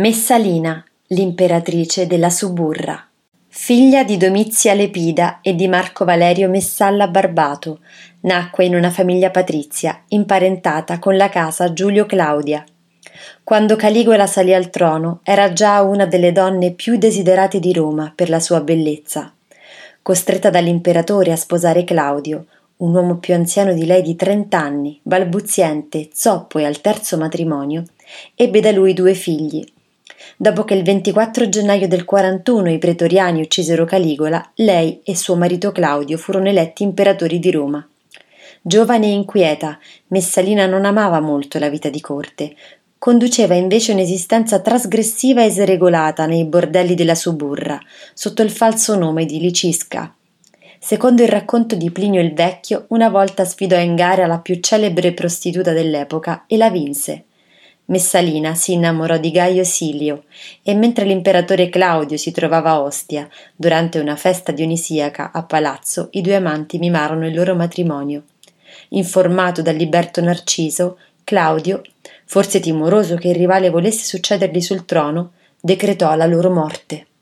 Messalina, l'imperatrice della Suburra. Figlia di Domizia Lepida e di Marco Valerio Messalla Barbato, nacque in una famiglia patrizia, imparentata con la casa Giulio Claudia. Quando Caligola salì al trono, era già una delle donne più desiderate di Roma per la sua bellezza. Costretta dall'imperatore a sposare Claudio, un uomo più anziano di lei di trent'anni, balbuziente, zoppo e al terzo matrimonio, ebbe da lui due figli, Dopo che il 24 gennaio del 41 i pretoriani uccisero Caligola, lei e suo marito Claudio furono eletti imperatori di Roma. Giovane e inquieta, Messalina non amava molto la vita di corte, conduceva invece un'esistenza trasgressiva e sregolata nei bordelli della Suburra, sotto il falso nome di Licisca. Secondo il racconto di Plinio il Vecchio, una volta sfidò in gara la più celebre prostituta dell'epoca e la vinse. Messalina si innamorò di Gaio Silio e mentre l'imperatore Claudio si trovava a Ostia durante una festa dionisiaca a palazzo, i due amanti mimarono il loro matrimonio. Informato dal liberto Narciso, Claudio, forse timoroso che il rivale volesse succedergli sul trono, decretò la loro morte.